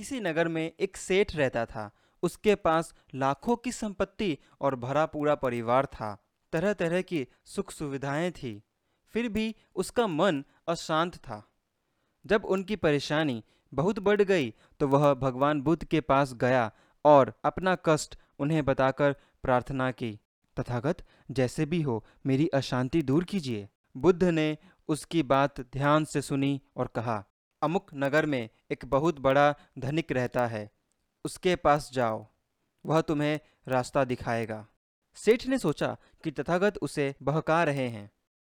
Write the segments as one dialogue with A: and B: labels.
A: किसी नगर में एक सेठ रहता था। उसके पास लाखों की संपत्ति और भरा पूरा परिवार था। तरह तरह की सुख सुविधाएँ थी। फिर भी उसका मन अशांत था। जब उनकी परेशानी बहुत बढ़ गई तो वह भगवान बुद्ध के पास गया और अपना कष्ट उन्हें बताकर प्रार्थना की। तथागत, जैसे भी हो, मेरी अशांति दूर कीजिए। बुद्ध ने उसकी बात ध्यान से सुनी और कहा अमुक नगर में एक बहुत बड़ा धनिक रहता है। उसके पास जाओ। वह तुम्हें रास्ता दिखाएगा। सेठ ने सोचा कि तथागत उसे बहका रहे हैं।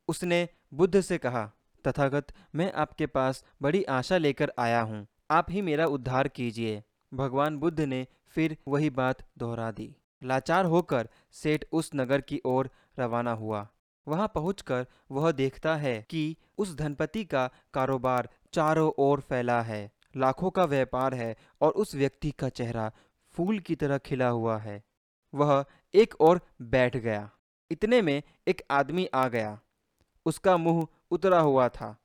A: उसने बुद्ध से कहा, तथागत, मैं आपके पास बड़ी आशा लेकर आया हूँ। आप ही मेरा उद्धार कीजिए। भगवान बुद्ध ने फिर वही बात दोहरा दी। लाचार होकर सेठ उस नगर की ओर रवाना हुआ। वहाँ पहुंचकर वह देखता है कि उस धनपति का कारोबार चारों ओर फैला है, लाखों का व्यापार है और उस व्यक्ति का चेहरा फूल की तरह खिला हुआ है। वह एक और बैठ गया। इतने में एक आदमी आ गया। उसका मुँह उतरा हुआ था।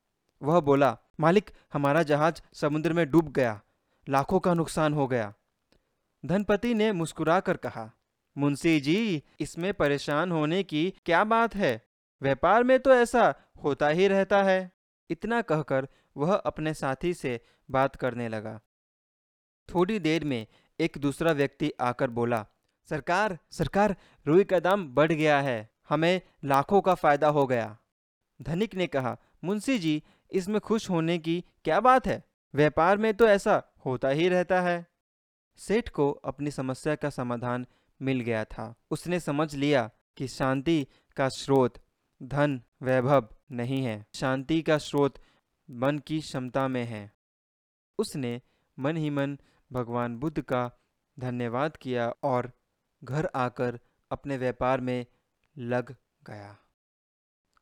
A: वह बोला, मालिक, हमारा जहाज़ समुद्र में डूब गया। लाखों का नुकसान हो गया। धनपति ने मुस्कुराकर कहा, मुंशी जी, इसमें परेशान होने की क्या बात है? व्यापार में तो ऐसा होता ही रहता है। इतना कहकर वह अपने साथी से बात करने लगा। थोड़ी देर में एक दूसरा व्यक्ति आकर बोला, सरकार सरकार, रुई का दाम बढ़ गया है। हमें लाखों का फ़ायदा हो गया। धनिक ने कहा, मुंशी जी, इसमें खुश होने की क्या बात है? व्यापार में तो ऐसा होता ही रहता है। सेठ को अपनी समस्या का समाधान मिल गया था। उसने समझ लिया कि शांति का स्रोत धन वैभव नहीं है। शांति का स्रोत मन की क्षमता में है। उसने मन ही मन भगवान बुद्ध का धन्यवाद किया और घर आकर अपने व्यापार में लग गया।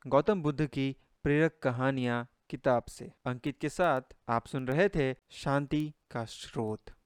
A: गौतम बुद्ध की प्रेरक कहानियाँ किताब से। अंकित के साथ आप सुन रहे थे शांति का स्रोत।